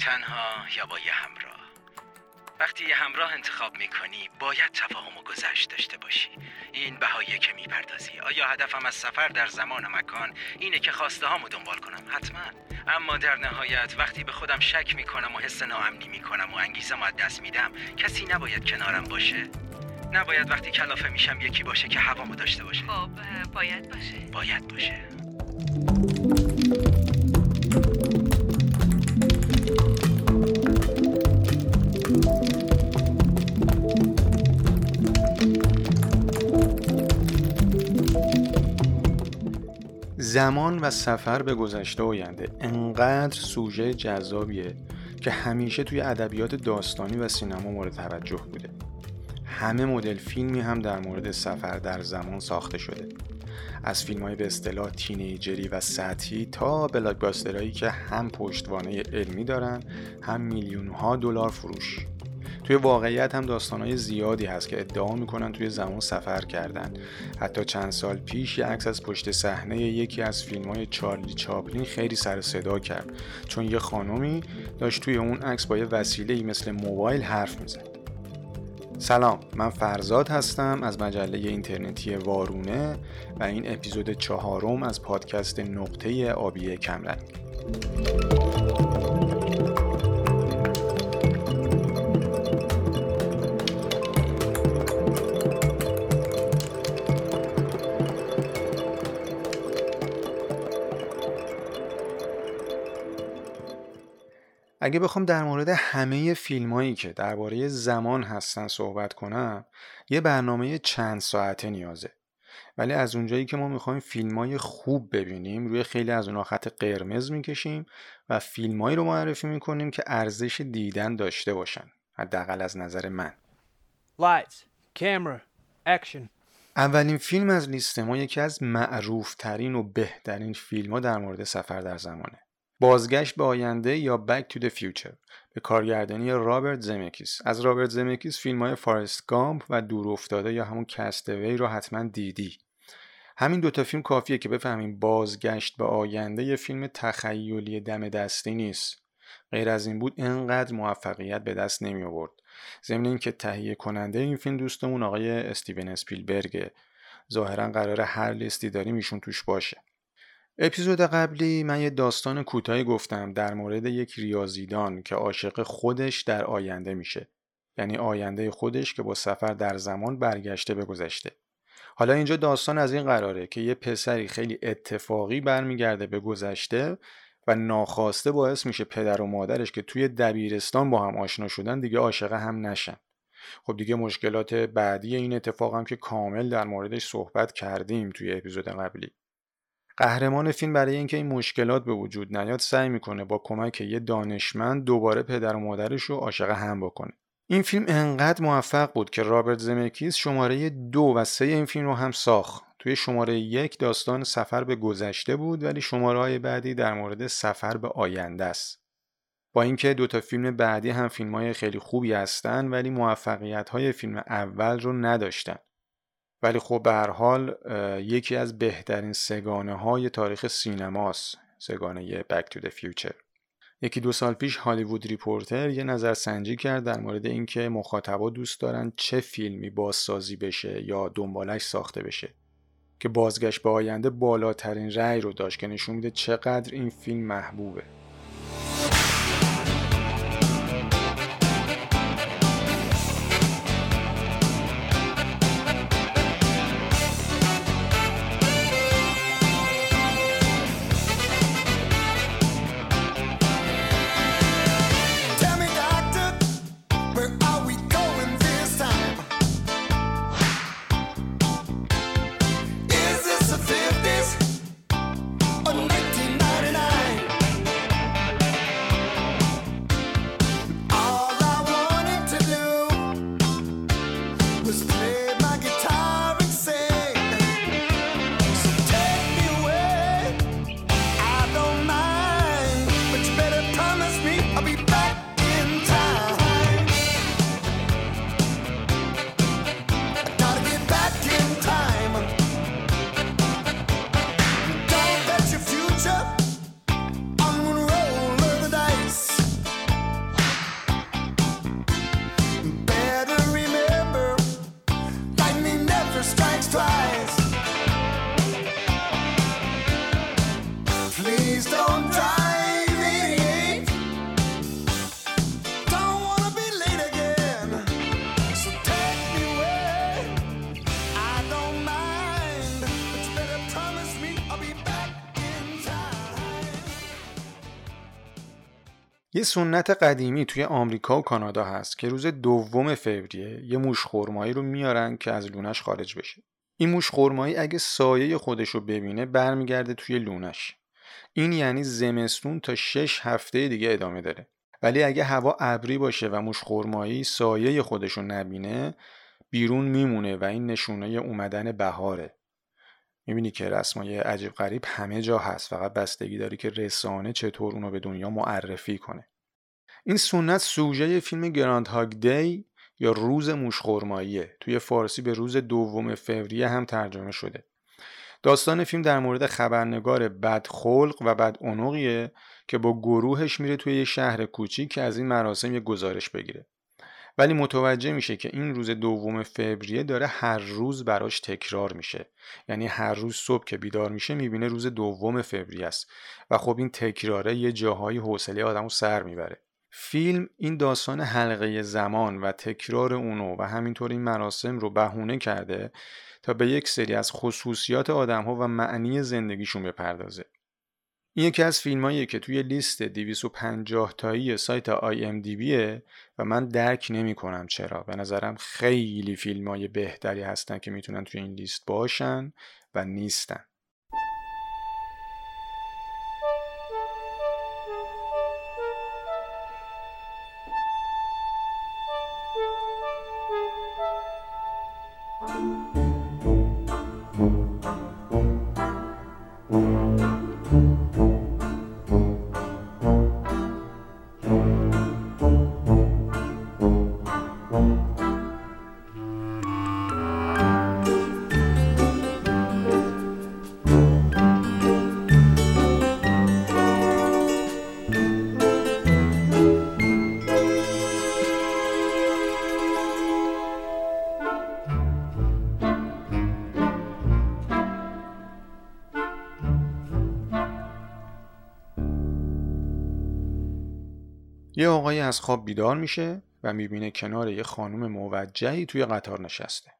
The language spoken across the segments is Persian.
تنها یا با یه همراه؟ وقتی یه همراه انتخاب می‌کنی باید تفاهم و گذشت داشته باشی. این بهاییه که می‌پردازی. آیا هدفم از سفر در زمان و مکان اینه که خواسته هامو دنبال کنم؟ حتما. اما در نهایت وقتی به خودم شک می‌کنم و حس ناامنی می‌کنم و انگیزم از دست میدم کسی نباید کنارم باشه. نباید وقتی کلافه میشم یکی باشه که هوامو داشته باشه. خب باید باشه. باید باشه. زمان و سفر به گذشته آینده انقدر سوژه جذابیه که همیشه توی ادبیات داستانی و سینما مورد توجه بوده. همه مدل فیلمی هم در مورد سفر در زمان ساخته شده. از فیلم های به اصطلاح تینیجری و سطحی تا بلاکباسترهایی که هم پشتوانه علمی دارن هم میلیون ها دلار فروش. توی واقعیت هم داستانهای زیادی هست که ادعا می‌کنن توی زمان سفر کردن. حتی چند سال پیش یه عکس از پشت صحنه یکی از فیلم های چارلی چاپلین خیلی سر صدا کرد. چون یه خانومی داشت توی اون عکس با یه وسیله ای مثل موبایل حرف می‌زد. سلام من فرزاد هستم از مجله اینترنتی وارونه و این اپیزود چهارم از پادکست نقطه آبی کمرنگ. اگه بخوام در مورد همه فیلمایی که درباره زمان هستن صحبت کنم یه برنامه چند ساعته نیازه. ولی از اونجایی که ما می‌خوایم فیلمای خوب ببینیم روی خیلی از اونها خط قرمز می‌کشیم و فیلمایی رو معرفی می‌کنیم که ارزش دیدن داشته باشن حداقل از نظر من. Lights, camera, action. اولین فیلم از لیست ما یکی از معروف ترین و بهترین فیلم ها در مورد سفر در زمانه. بازگشت به آینده یا Back to the Future به کارگردانی رابرت زمکیس از رابرت زمکیس فیلم های فارست گامپ و دور افتاده یا همون کستوی رو حتما دیدی. همین دوتا فیلم کافیه که بفهمیم بازگشت به آینده یه فیلم تخیلی دم دستی نیست. غیر از این بود انقدر موفقیت به دست نمی آورد. ضمن اینکه تهیه کننده این فیلم دوستمون آقای استیون اسپیلبرگه ظاهرا قرار هر لیستی داریم ایشون توش باشه. اپیزود قبلی من یه داستان کوتاهی گفتم در مورد یک ریاضیدان که عاشق خودش در آینده میشه. یعنی آینده خودش که با سفر در زمان برگشته به گذشته. حالا اینجا داستان از این قراره که یه پسری خیلی اتفاقی برمیگرده به گذشته و ناخواسته باعث میشه پدر و مادرش که توی دبیرستان با هم آشنا شدن دیگه عاشق هم نشن. خب دیگه مشکلات بعدی این اتفاق هم که کامل در موردش صحبت کردیم توی اپیزود قبلی. قهرمان فیلم برای اینکه این مشکلات به وجود نیاد سعی می‌کنه با کمک یه دانشمند دوباره پدر و مادرش رو عاشق هم بکنه. این فیلم انقدر موفق بود که رابرت زمکیس شماره دو و سه این فیلم رو هم ساخت. توی شماره یک داستان سفر به گذشته بود ولی شماره های بعدی در مورد سفر به آینده است. با اینکه دو تا فیلم بعدی هم فیلم های خیلی خوبی هستن ولی موفقیت های فیلم اول رو نداشتن. ولی خب به هر حال یکی از بهترین سگانه های تاریخ سینماست سگانه Back to the Future. یکی دو سال پیش هالیوود ریپورتر یه نظر سنجی کرد در مورد اینکه مخاطبا دوست دارن چه فیلمی بازسازی بشه یا دنبالش ساخته بشه. که بازگشت به آینده بالاترین رأی رو داشت که نشون میده چقدر این فیلم محبوبه. سنت قدیمی توی آمریکا و کانادا هست که روز دوم فوریه یه موش خرمایی رو میارن که از لونش خارج بشه. این موش خرمایی اگه سایه خودش رو ببینه برمیگرده توی لونش. این یعنی زمستون تا 6 هفته دیگه ادامه داره. ولی اگه هوا ابری باشه و موش خرمایی سایه خودش رو نبینه بیرون میمونه و این نشونه اومدن بهاره. می‌بینی که رسمای عجیب غریب همه جا هست فقط بستگی داری که رسانه چطور اونو به دنیا معرفی کنه این سنت سوژه فیلم گراند هاگ دی یا روز موشخورماییه توی فارسی به روز دوم فوریه هم ترجمه شده. داستان فیلم در مورد خبرنگار بدخلق و بد که با گروهش میره توی یه شهر کوچیک که از این مراسم یه گزارش بگیره. ولی متوجه میشه که این روز دوم فوریه داره هر روز براش تکرار میشه. یعنی هر روز صبح که بیدار میشه می‌بینه روز دوم فوریه است. و خب این تکراره یه جاهایی حوصله آدمو سر می‌بره. فیلم این داستان حلقه زمان و تکرار اونو و همینطور این مراسم رو بهونه کرده تا به یک سری از خصوصیات آدمها و معنی زندگیشون بپردازه. این یکی از فیلماییه که توی لیست 250 تایی سایت بیه و من درک نمی کنم چرا. به نظرم خیلی فیلم های بهتری هستن که می‌تونن توی این لیست باشن و نیستن. یه آقایی از خواب بیدار میشه و می‌بینه کنار یه خانم موجهی توی قطار نشسته.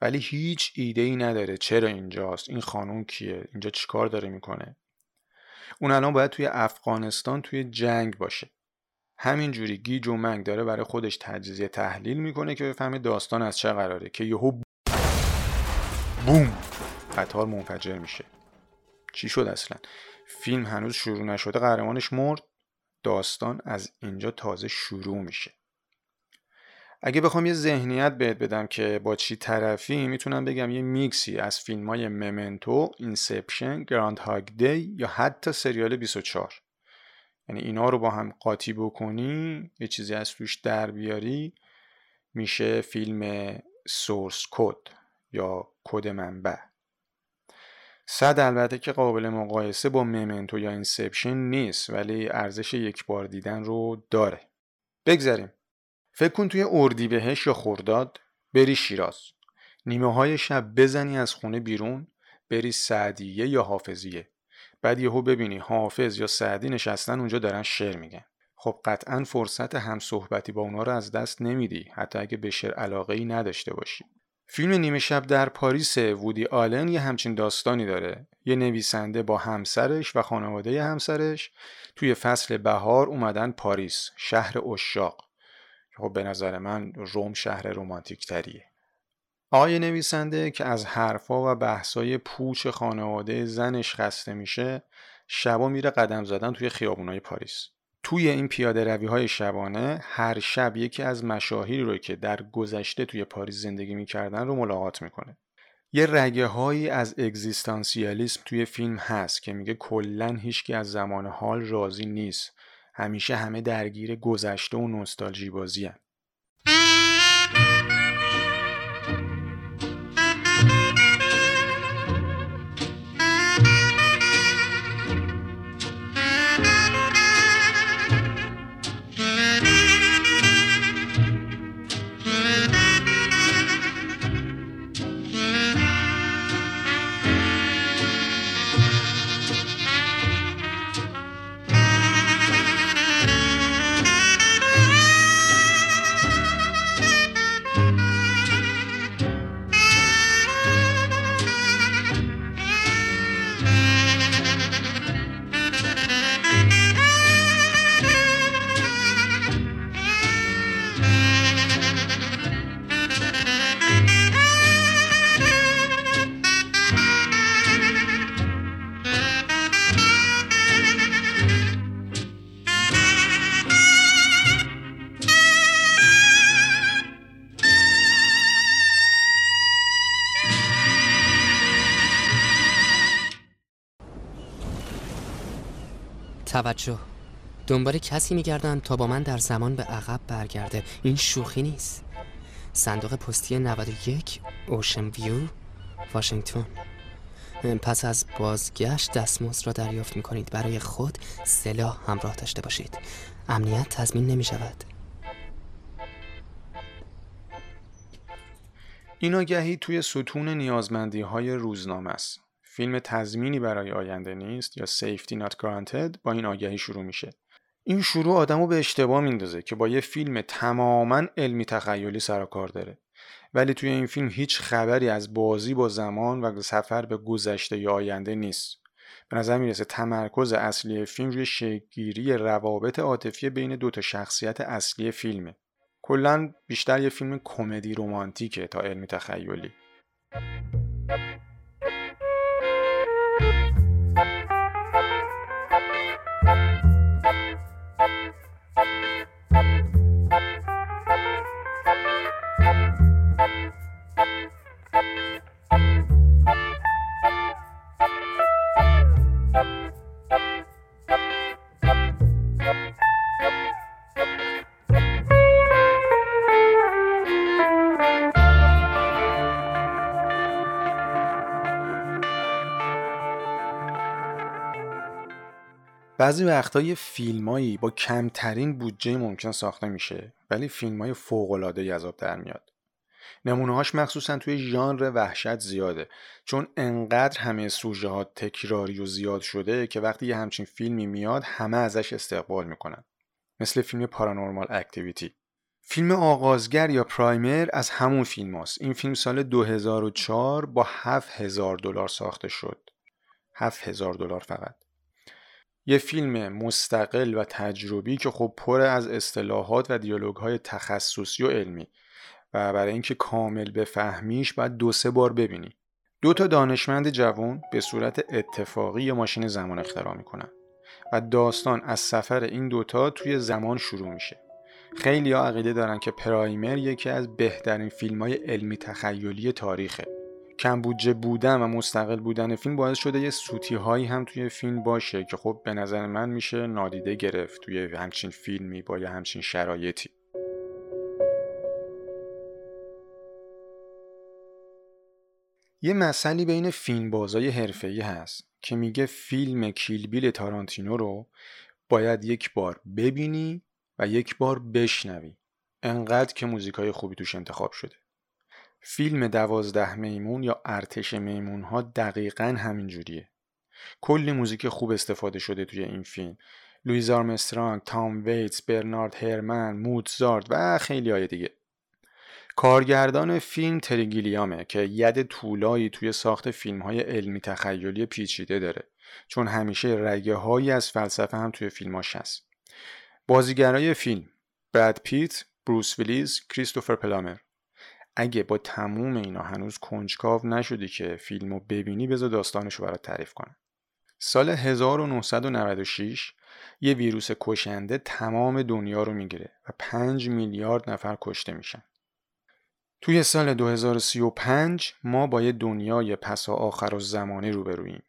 ولی هیچ ایده ای نداره چرا اینجاست این خانم کیه اینجا چیکار داره می‌کنه. اون الان باید توی افغانستان توی جنگ باشه. همینجوری گیج و منگ داره برای خودش تجزیه تحلیل می‌کنه که بفهمه داستان از چه قراره که یهو بوم. قطار منفجر میشه. چی شد اصلا؟ فیلم هنوز شروع نشده قهرمانش مرد. داستان از اینجا تازه شروع میشه. اگه بخوام یه ذهنیت بهت بدم که با چی طرفی می‌تونم بگم یه میکسی از فیلم های Memento، Inception، Groundhog Day یا حتی سریال 24 یعنی اینا رو با هم قاطی بکنی یه چیزی از توش در بیاری میشه فیلم Source Code یا کد منبع. صد البته که قابل مقایسه با Memento یا Inception نیست ولی ارزش یک بار دیدن رو داره. بگذریم. فکر کن توی اردیبهشت یا خرداد بری شیراز. نیمه های شب بزنی از خونه بیرون بری سعدیه یا حافظیه. بعد یهو ببینی حافظ یا سعدی نشستن اونجا دارن شعر میگن. خب قطعا فرصت هم صحبتی با اونا رو از دست نمیدی حتی اگه به شعر علاقه ای نداشته باشی. فیلم نیمه شب در پاریس وودی آلن یه همچین داستانی داره. یه نویسنده با همسرش و خانواده همسرش توی فصل بهار اومدن پاریس شهر عشاق. خب به نظر من رم شهر رومانتیک تریه آقای نویسنده که از حرفا و بحثای پوچ خانواده زنش خسته میشه شبا میره قدم زدن توی خیابونای پاریس. توی این پیاده روی های شبانه هر شب یکی از مشاهیری رو که در گذشته توی پاریس زندگی می‌کردن رو ملاقات می‌کنه. یه رگه هایی از اگزیستانسیالیسم توی فیلم هست که میگه کلا هیچکی از زمان حال راضی نیست. همیشه همه درگیر گذشته و نوستالژی بازی توجه. دنبال کسی میگردم تا با من در زمان به عقب برگرده. این شوخی نیست. صندوق پستی 91 اوشن ویو واشنگتن. پس از بازگشت دستمزد را دریافت می کنید برای خود سلاح همراه داشته باشید. امنیت تضمین نمی شود این آگهی توی ستون نیازمندی های روزنامه است. فیلم تضمینی برای آینده نیست یا Safety Not Granted با این آگهی شروع میشه. این شروع آدمو به اشتباه میندازه که با یه فیلم تماما علمی تخیلی سر کار داره. ولی توی این فیلم هیچ خبری از بازی با زمان و سفر به گذشته یا آینده نیست. به نظر می‌رسه تمرکز اصلی فیلم روی شکلگیری روابط عاطفی بین دو تا شخصیت اصلی فیلمه. کلا بیشتر یه فیلم کمدی رمانتیکه تا علمی تخیلی. بعضی وقتا یه فیلمایی با کمترین بودجه ممکن ساخته میشه ولی فیلم های فوقلاده از آب در میاد. هاش مخصوصا توی ژانر وحشت زیاده چون انقدر همه سوژه ها تکراری و زیاد شده که وقتی یه همچین فیلمی میاد همه ازش استقبال می‌کنن. مثل فیلم پارانورمال اکتیویتی. فیلم آغازگر یا پرایمر از همون فیلم هاست. این فیلم سال 2004 با 7000 دلار ساخته شد. 7000 دلار فقط. یه فیلم مستقل و تجربی که خب پر از اصطلاحات و دیالوگ های تخصصی و علمی و برای اینکه کامل بفهمیش باید دو سه بار ببینی. دو تا دانشمند جوان به صورت اتفاقی یه ماشین زمان اختراع می‌کنن و داستان از سفر این دوتا توی زمان شروع میشه. خیلی ها عقیده دارن که پرایمر یکی از بهترین فیلم های علمی تخیلی تاریخه. کم بودجه بودن و مستقل بودن فیلم باعث شده یه سوتی هایی هم توی فیلم باشه که خب به نظر من میشه نادیده گرفت توی همچین فیلمی با یه همچین شرایطی. یه مسئله بین فیلم بازای حرفه‌ای هست که میگه فیلم کیلبیل تارانتینو رو باید یک بار ببینی و یک بار بشنوی. انقدر که موزیکای خوبی توش انتخاب شده. فیلم دوازده میمون یا ارتش میمون ها دقیقا همین جوریه. کلی موزیک خوب استفاده شده توی این فیلم. لوییز آرمسترانگ، تام ویتس، برنارد هرمن، موتزارت و خیلی های دیگه. کارگردان فیلم تری گیلیامه که ید طولایی توی ساخت فیلم های علمی تخیلی پیچیده داره. چون همیشه رگه هایی از فلسفه هم توی فیلماش هست. بازیگرای فیلم براد پیت، بروس ویلیز، کریستوفر پلامر. اگه با تموم اینا هنوز کنجکاو نشدی که فیلمو ببینی بذار داستانشو برات تعریف کنم. سال 1996 یه ویروس کشنده تمام دنیا رو می‌گیره و 5 میلیارد نفر کشته میشن. توی سال 2035 ما با یه دنیای پسا آخر و زمانه روبرویم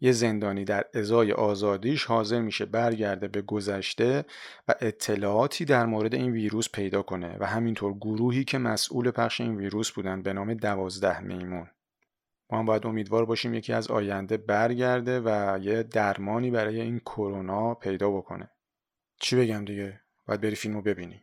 یه زندانی در ازای آزادیش حاضر میشه برگرده به گذشته و اطلاعاتی در مورد این ویروس پیدا کنه و همینطور گروهی که مسئول پخش این ویروس بودن به نام دوازده میمون. ما هم باید امیدوار باشیم یکی از آینده برگرده و یه درمانی برای این کرونا پیدا بکنه. چی بگم دیگه؟ باید بری فیلمو ببینی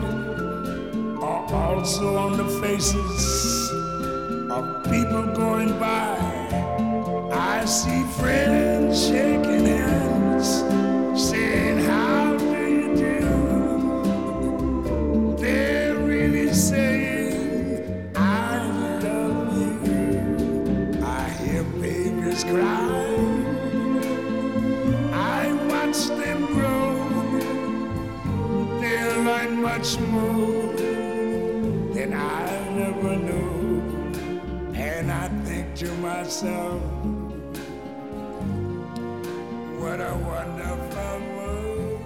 also on the faces of people going by. I see friends shaking to myself, what a wonderful world.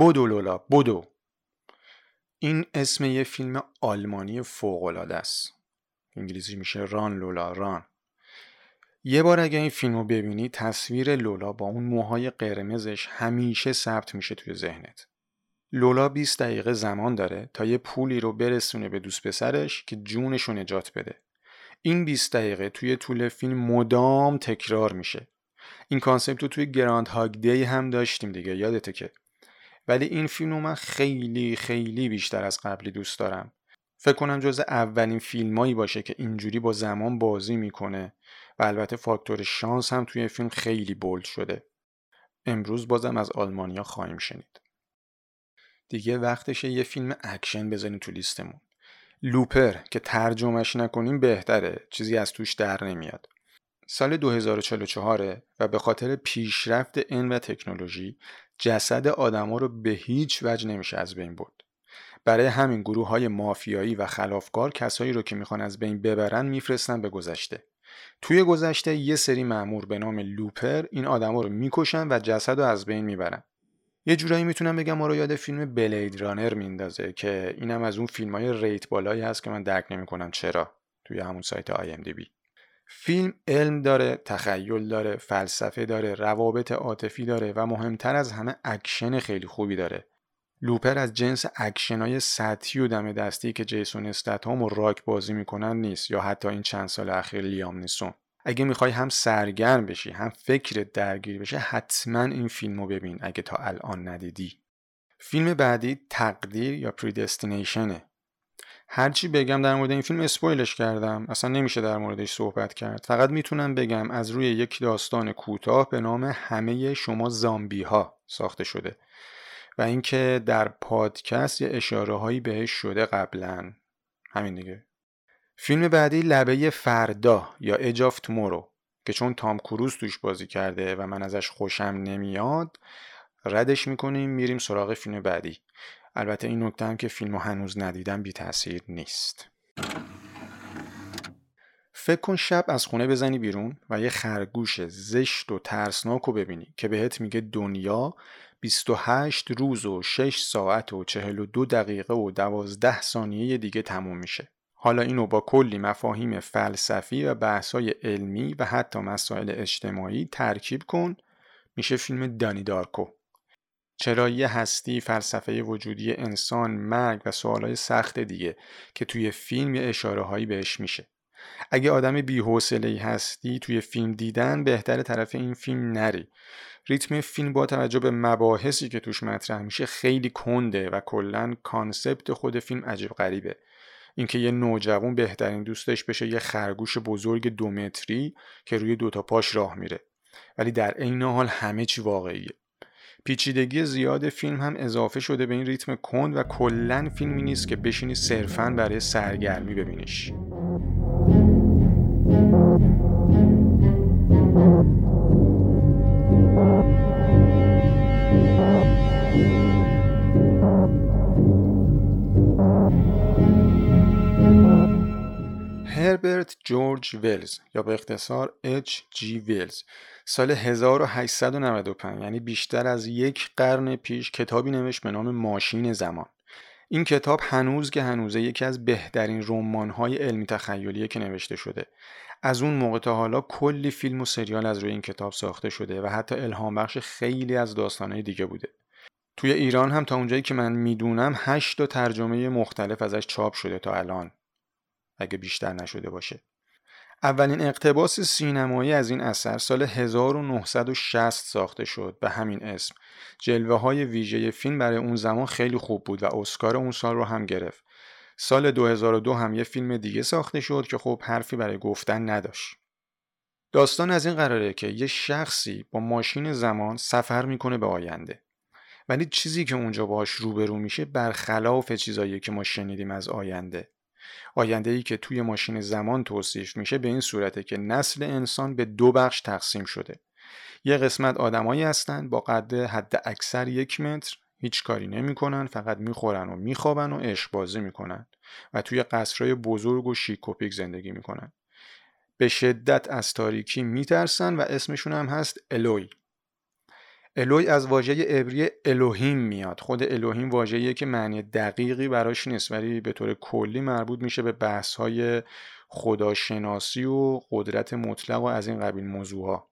بدو لولا بدو این اسم یه فیلم آلمانی فوق‌العاده است. انگلیسی میشه ران لولا ران. یه بار اگه این فیلم رو ببینی تصویر لولا با اون موهای قرمزش همیشه ثبت میشه توی ذهنت. لولا 20 دقیقه زمان داره تا یه پولی رو برسونه به دوست پسرش که جونش رو نجات بده. این 20 دقیقه توی طول فیلم مدام تکرار میشه. این concept رو توی Groundhog Day هم داشتیم دیگه یادته که. ولی این فیلم رو من خیلی خیلی بیشتر از قبلی دوست دارم. فکر کنم جز اولین فیلمایی باشه که اینجوری با زمان بازی می‌کنه و البته فاکتور شانس هم توی فیلم خیلی bold شده. امروز بازم از آلمانیا خواهیم شنید. دیگه وقتشه یه فیلم اکشن بزنیم تو لیستمون. Looper که ترجمهش نکنیم بهتره چیزی از توش در نمیاد. سال 2044 و به خاطر پیشرفت علم و تکنولوژی جسد آدما رو به هیچ وجه نمیشه از بین برد. برای همین گروه های مافیایی و خلافکار کسایی رو که می‌خوان از بین ببرن میفرستن به گذشته. توی گذشته یه سری مأمور به نام Looper این آدما رو می‌کشن و جسد رو از بین می‌برن. یه جورایی می‌تونم بگم ما رو یاد فیلم Blade Runner میندازه که اینم از اون فیلم های rate بالایی هست که من درک نمی‌کنم چرا توی همون سایت IMDb. فیلم علم داره، تخیل داره، فلسفه داره، روابط عاطفی داره و مهمتر از همه اکشن خیلی خوبی داره. Looper از جنس اکشنای سطحی و دم دستی که جیسون استیتهام و راک بازی می‌کنن نیست یا حتی این چند سال اخیر لیام نیسون. اگه می‌خوای هم سرگرم بشی هم فکرت درگیر بشه حتما این فیلم رو ببین اگه تا الان ندیدی. فیلم بعدی تقدیر یا پریدستینیشنه هرچی بگم در مورد این فیلم اسپویلش کردم. اصلا نمیشه در موردش صحبت کرد. فقط می‌تونم بگم از روی یک داستان کوتاه به نام همه شما زامبی ها ساخته شده و اینکه در پادکست یه اشاره هایی بهش شده قبلا. همین دیگه. فیلم بعدی لبه فردا یا اجاف تومورو که چون تام کروز توش بازی کرده و من ازش خوشم نمیاد ردش می‌کنیم میریم سراغ فیلم بعدی. البته این نکته هم که فیلمو هنوز ندیدم بی تاثیر نیست. فکر کن شب از خونه بزنی بیرون و یه خرگوش زشت و ترسناک رو ببینی که بهت میگه دنیا 28 روز و 6 ساعت و 42 دقیقه و 12 ثانیه دیگه تموم میشه. حالا اینو با کلی مفاهیم فلسفی و بحثای علمی و حتی مسائل اجتماعی ترکیب کن. میشه فیلم Donnie Darko. چرایی هستی فلسفه وجودی انسان مرگ و سوالای سخت دیگه که توی فیلم یه اشاره هایی بهش میشه؟ اگه آدم بی‌حوصله‌ای هستی توی فیلم دیدن بهتر طرف این فیلم نری. ریتم فیلم با توجه به مباحثی که توش مطرح میشه خیلی کنده و کلا concept خود فیلم عجیب غریبه. اینکه یه نوجوان بهترین دوستش بشه یه خرگوش بزرگ دو متری که روی دوتا پاش راه میره. ولی در عین حال همه چی واقعیه. پیچیدگی زیاد فیلم هم اضافه شده به این ریتم کند و کلا فیلمی نیست که بشینی صرفا برای سرگرمی ببینیش. هربرت جورج ویلز یا به اختصار اچ جی ویلز سال 1895 یعنی بیشتر از یک قرن پیش کتابی نوشت به نام ماشین زمان. این کتاب هنوز که هنوزه یکی از بهترین رمان‌های علمی تخیلیه که نوشته شده. از اون موقع تا حالا کلی فیلم و سریال از روی این کتاب ساخته شده و حتی الهام بخش خیلی از داستانهای دیگه بوده. توی ایران هم تا اونجایی که من می‌دونم هشت تا ترجمه مختلف ازش چاپ شده تا الان. اگه بیشتر نشده باشه اولین اقتباس سینمایی از این اثر سال 1960 ساخته شد به همین اسم. جلوه های ویژه فیلم برای اون زمان خیلی خوب بود و اسکار اون سال رو هم گرفت. سال 2002 هم یه فیلم دیگه ساخته شد که خب حرفی برای گفتن نداشت. داستان از این قراره که یه شخصی با ماشین زمان سفر می‌کنه به آینده. ولی چیزی که اونجا باهاش روبرو میشه برخلاف چیزایی که ما شنیدیم از آینده. آینده ای که توی ماشین زمان توصیف میشه به این صورته که نسل انسان به دو بخش تقسیم شده. یه قسمت آدمایی هستن با قد حد اکثر یک متر هیچ کاری نمی‌کنن فقط می‌خورن و میخوابن و عشق بازی می‌کنن و توی قصرهای بزرگ و شیک و پیک زندگی می‌کنن. به شدت از تاریکی میترسن و اسمشون هم هست الوی الوی از واژه عبری الوهیم میاد. خود الوهیم واژه‌ایه که معنی دقیقی براش نیست ولی به طور کلی مربوط میشه به بحث های خداشناسی و قدرت مطلق و از این قبیل موضوع ها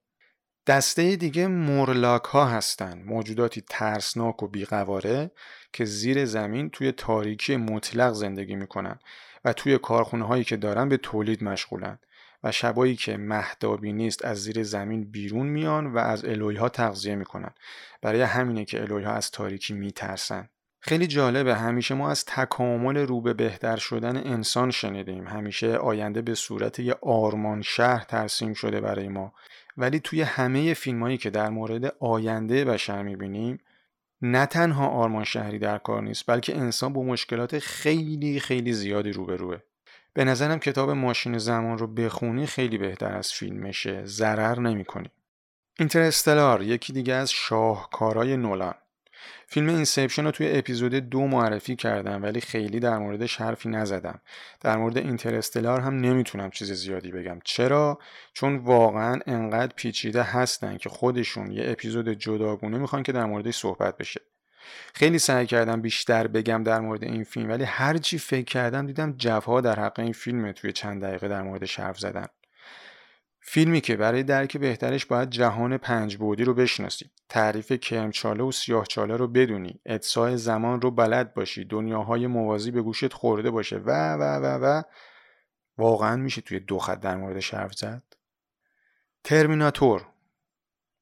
دسته دیگه مورلاک ها هستن موجوداتی ترسناک و بیقواره که زیر زمین توی تاریکی مطلق زندگی می‌کنن و توی کارخونه هایی که دارن به تولید مشغولن. و شبایی که مهدابی نیست از زیر زمین بیرون میان و از الوی ها تغذیه می‌کنن. برای همینه که الوی ها از تاریکی میترسن. خیلی جالبه همیشه ما از تکامل رو به بهتر شدن انسان شنیدیم. همیشه آینده به صورت یه آرمان شهر ترسیم شده برای ما. ولی توی همه فیلمایی که در مورد آینده بشر می‌بینیم نه تنها آرمان شهری در کار نیست بلکه انسان با مشکلات خیلی خیلی زیادی روبروه. به نظرم کتاب ماشین زمان رو بخونی خیلی بهتر از فیلمشه. ضرر نمی‌کنی. اینترستلار یکی دیگه از شاهکارای نولان. فیلم اینسپشن رو توی اپیزود دو معرفی کردم ولی خیلی در موردش حرفی نزدم. در مورد اینترستلار هم نمی‌تونم چیز زیادی بگم. چرا؟ چون واقعا انقدر پیچیده هستن که خودشون یه اپیزود جداگونه می‌خوان که در موردش صحبت بشه. خیلی سعی کردم بیشتر بگم در مورد این فیلم ولی هر چی فکر کردم دیدم جوها در حق این فیلم توی چند دقیقه در مورد حرف زدن. فیلمی که برای درک بهترش باید جهان پنج بودی رو بشناسی. تعریف کرمچاله و سیاهچاله رو بدونی. ادسای زمان رو بلد باشی. دنیاهای موازی به گوشت خورده باشه. و و و و. واقعا میشه توی دو خط در مورد حرف زد؟ ترمیناتور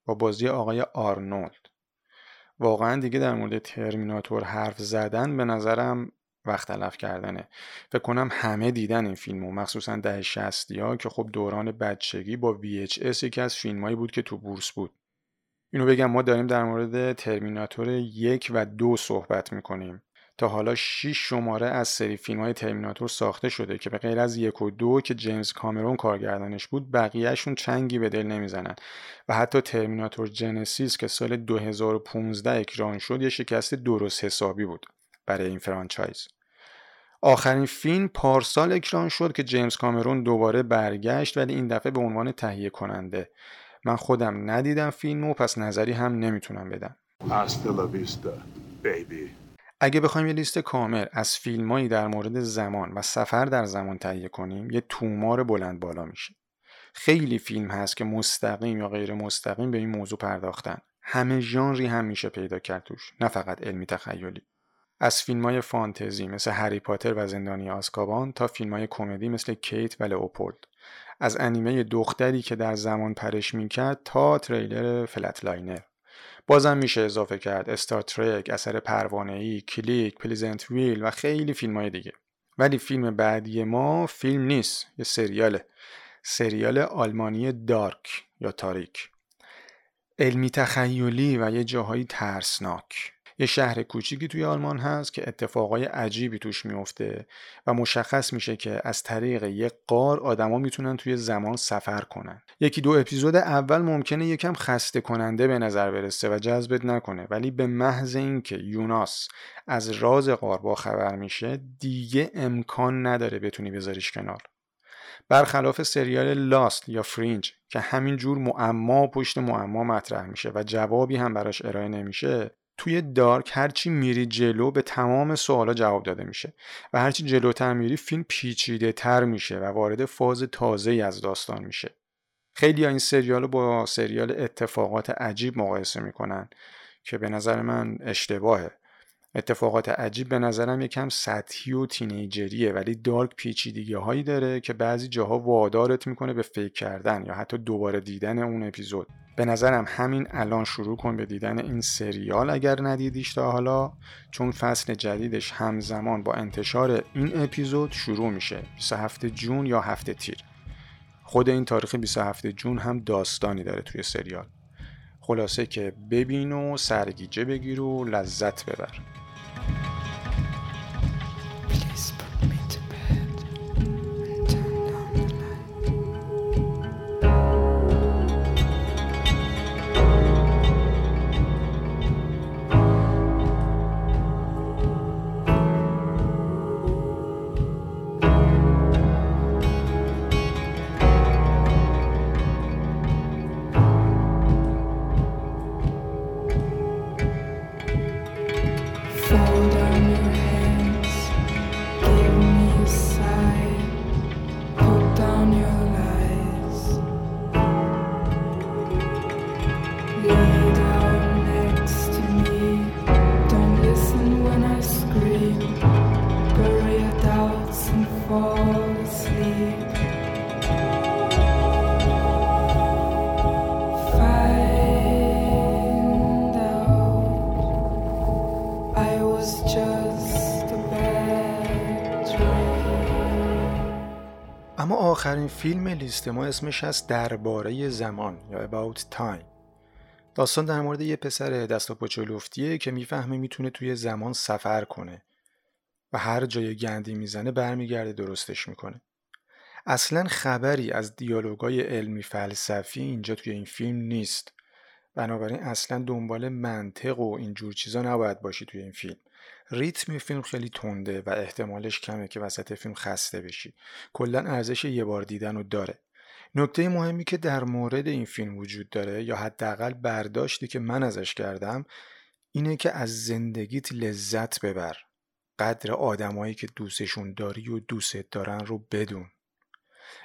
با بازی آقای آرنولد. واقعا دیگه در مورد ترمیناتور حرف زدن به نظرم وقت تلف کردنه. فکر کنم همه دیدن این فیلمو مخصوصا ده شستی ها که خب دوران بچگی با VHS یکی از فیلمایی بود که تو بورس بود. اینو بگم ما داریم در مورد ترمیناتور یک و دو صحبت می‌کنیم. تا حالا 6 شماره از سری فیلم های ترمیناتور ساخته شده که به غیر از یک و دو که جیمز کامرون کارگردانش بود بقیهشون چنگی به دل نمی‌زنن. و حتی ترمیناتور جنسیس که سال 2015 اکران شد یه شکست درست حسابی بود برای این فرانچایز. آخرین فیلم پارسال اکران شد که جیمز کامرون دوباره برگشت ولی این دفعه به عنوان تهیه کننده. من خودم ندیدم فیلمو پس نظری هم نمی‌تونم بدم. اگه بخوایم یه لیست کامل از فیلمایی در مورد زمان و سفر در زمان تهیه کنیم یه تومار بلند بالا میشه. خیلی فیلم هست که مستقیم یا غیر مستقیم به این موضوع پرداختن. همه ژانری هم میشه پیدا کرد توش نه فقط علمی تخیلی. از فیلم های فانتزی مثل هری پاتر و زندانی آزکابان تا فیلم های کمدی مثل کیت و لئوپولد. از انیمه دختری که در زمان پرش می‌کرد تا تریلر Flatliner. بازم میشه اضافه کرد Star Trek، اثر ای، Click، Pleasantville و خیلی فیلم های دیگه. ولی فیلم بعدی ما فیلم نیست یه سریاله. سریال آلمانی Dark یا تاریک. علمی تخیلی و یه جاهایی ترسناک. یه شهر کوچیکی توی آلمان هست که اتفاقای عجیبی توش میفته و مشخص میشه که از طریق یک غار آدما می‌تونن توی زمان سفر کنن. یکی دو اپیزود اول ممکنه یکم خسته کننده به نظر برسه و جذبت نکنه ولی به محض اینکه یوناس از راز قار با خبر میشه دیگه امکان نداره بتونی بذاریش کنار. برخلاف سریال لاست یا فرینج که همین جور معما پشت معما مطرح میشه و جوابی هم براش ارائه نمیشه توی دارک هرچی میری جلو به تمام سوالا جواب داده میشه و هرچی جلوتر میری فیلم پیچیده تر میشه و وارد فاز تازه از داستان میشه. خیلی ها این سریال رو با سریال اتفاقات عجیب مقایسه می‌کنن که به نظر من اشتباهه. اتفاقات عجیب به نظرم یکم سطحی و تینیجریه ولی دارک پیچیدگی هایی داره که بعضی جاها وادارت می‌کنه به فکر کردن یا حتی دوباره دیدن اون اپیزود. به نظرم همین الان شروع کن به دیدن این سریال اگر ندیدیش تا حالا چون فصل جدیدش همزمان با انتشار این اپیزود شروع میشه. 27 جون یا هفته تیر. خود این تاریخ 27 جون هم داستانی داره توی سریال. خلاصه که ببین و سرگیجه بگیر و لذت ببر. آخرین فیلم لیست ما اسمش هست درباره زمان یا About Time. داستان در مورد یه پسر دست و که می‌فهمه می‌تونه توی زمان سفر کنه و هر جای گندی می‌زنه برمیگرده درستش می‌کنه. اصلا خبری از دیالوگای علمی فلسفی اینجا توی این فیلم نیست. بنابراین اصلا دنبال منطق و اینجور چیزا نباید باشی توی این فیلم. ریتم فیلم خیلی تنده و احتمالش کمه که وسط فیلم خسته بشی. کلا ارزش یه بار دیدن رو داره. نکته مهمی که در مورد این فیلم وجود داره یا حداقل برداشتی که من ازش کردم اینه که از زندگیت لذت ببر. قدر آدمایی که دوستشون داری و دوستت دارن رو بدون.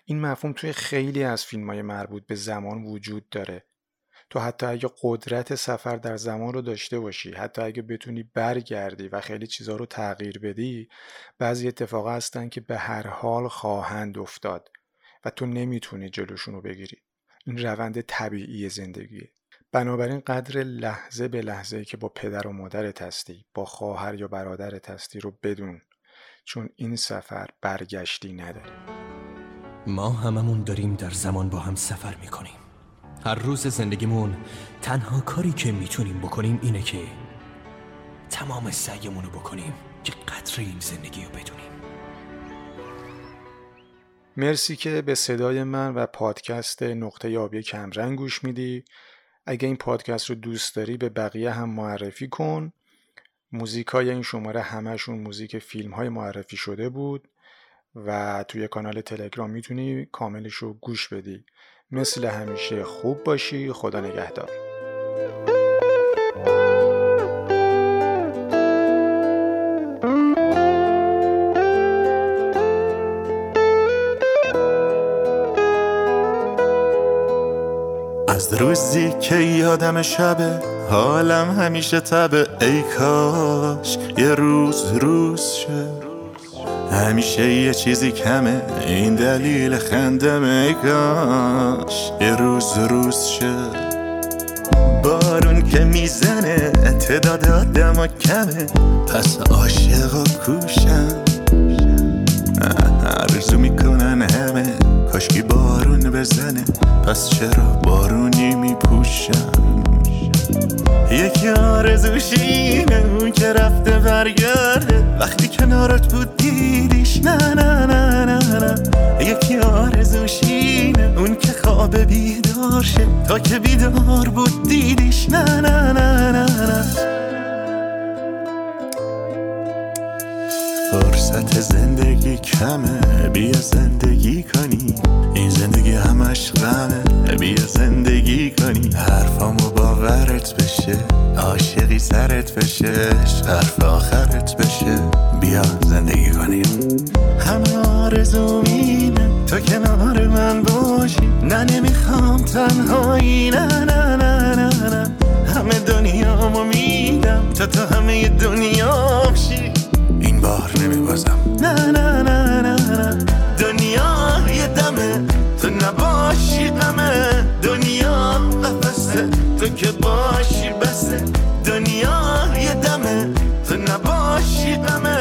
این مفهوم توی خیلی از فیلم های مربوط به زمان وجود داره. تو حتی اگه قدرت سفر در زمان رو داشته باشی حتی اگه بتونی برگردی و خیلی چیزها رو تغییر بدی بعضی اتفاقا هستن که به هر حال خواهند افتاد و تو نمی‌تونی جلوشون رو بگیری. این روند طبیعی زندگیه. بنابراین قدر لحظه به لحظه که با پدر و مادرت هستی با خواهر یا برادرت هستی رو بدون چون این سفر برگشتی نداره. ما هممون داریم در زمان با هم سفر می‌کنیم. هر روز زندگیمون تنها کاری که می‌تونیم بکنیم اینه که تمام سعیمون رو بکنیم که قدر این زندگی رو بدونیم. مرسی که به صدای من و پادکست نقطه یابی کمرنگ گوش میدی. اگه این پادکست رو دوست داری به بقیه هم معرفی کن. موزیک های این شماره همشون موزیک فیلم های معرفی شده بود و توی کانال تلگرام می‌تونی کاملش رو گوش بدی. مثل همیشه خوب باشی. خدا نگهدار. از روزی که یادم شبه حالم همیشه تبه ای کاش یه روز روز شه همیشه یه چیزی کمه. این دلیل خندم کاش یه روز روز شد بارون که می‌زنه تعداد آدم کمه. پس عاشق و کوشم عرضو می‌کنن همه. کاشکی بارون بزنه. پس چرا بارونی میپوشم یکی آرزوشینه اون که رفته برگرده. وقتی کنارت بود دیدیش نه نه نه نه نه. یکی آرزوشینه اون که خواب بیدار شه تا که بیدار بود دیدیش نه نه نه نه نه. فرصت زندگی کمه بیا زندگی کنی این زندگی همش غمه بیا زندگی باورت بشه عاشقی سرت بشه شرف آخرت بشه. بیا زندگی کنیم. همه آرزومینه تو کنار من باشی. نه نمی‌خوام تنهایی نه نه نه نه نه. همه دنیامو میدم تا تو همه دنیا شی. این بار نمیبازم. نه نه نه نه نه. دنیا یه دمه تو نباشی قمه دنیا قفصه که باشی بسه دنیا یه دمه تو نباشی دمه.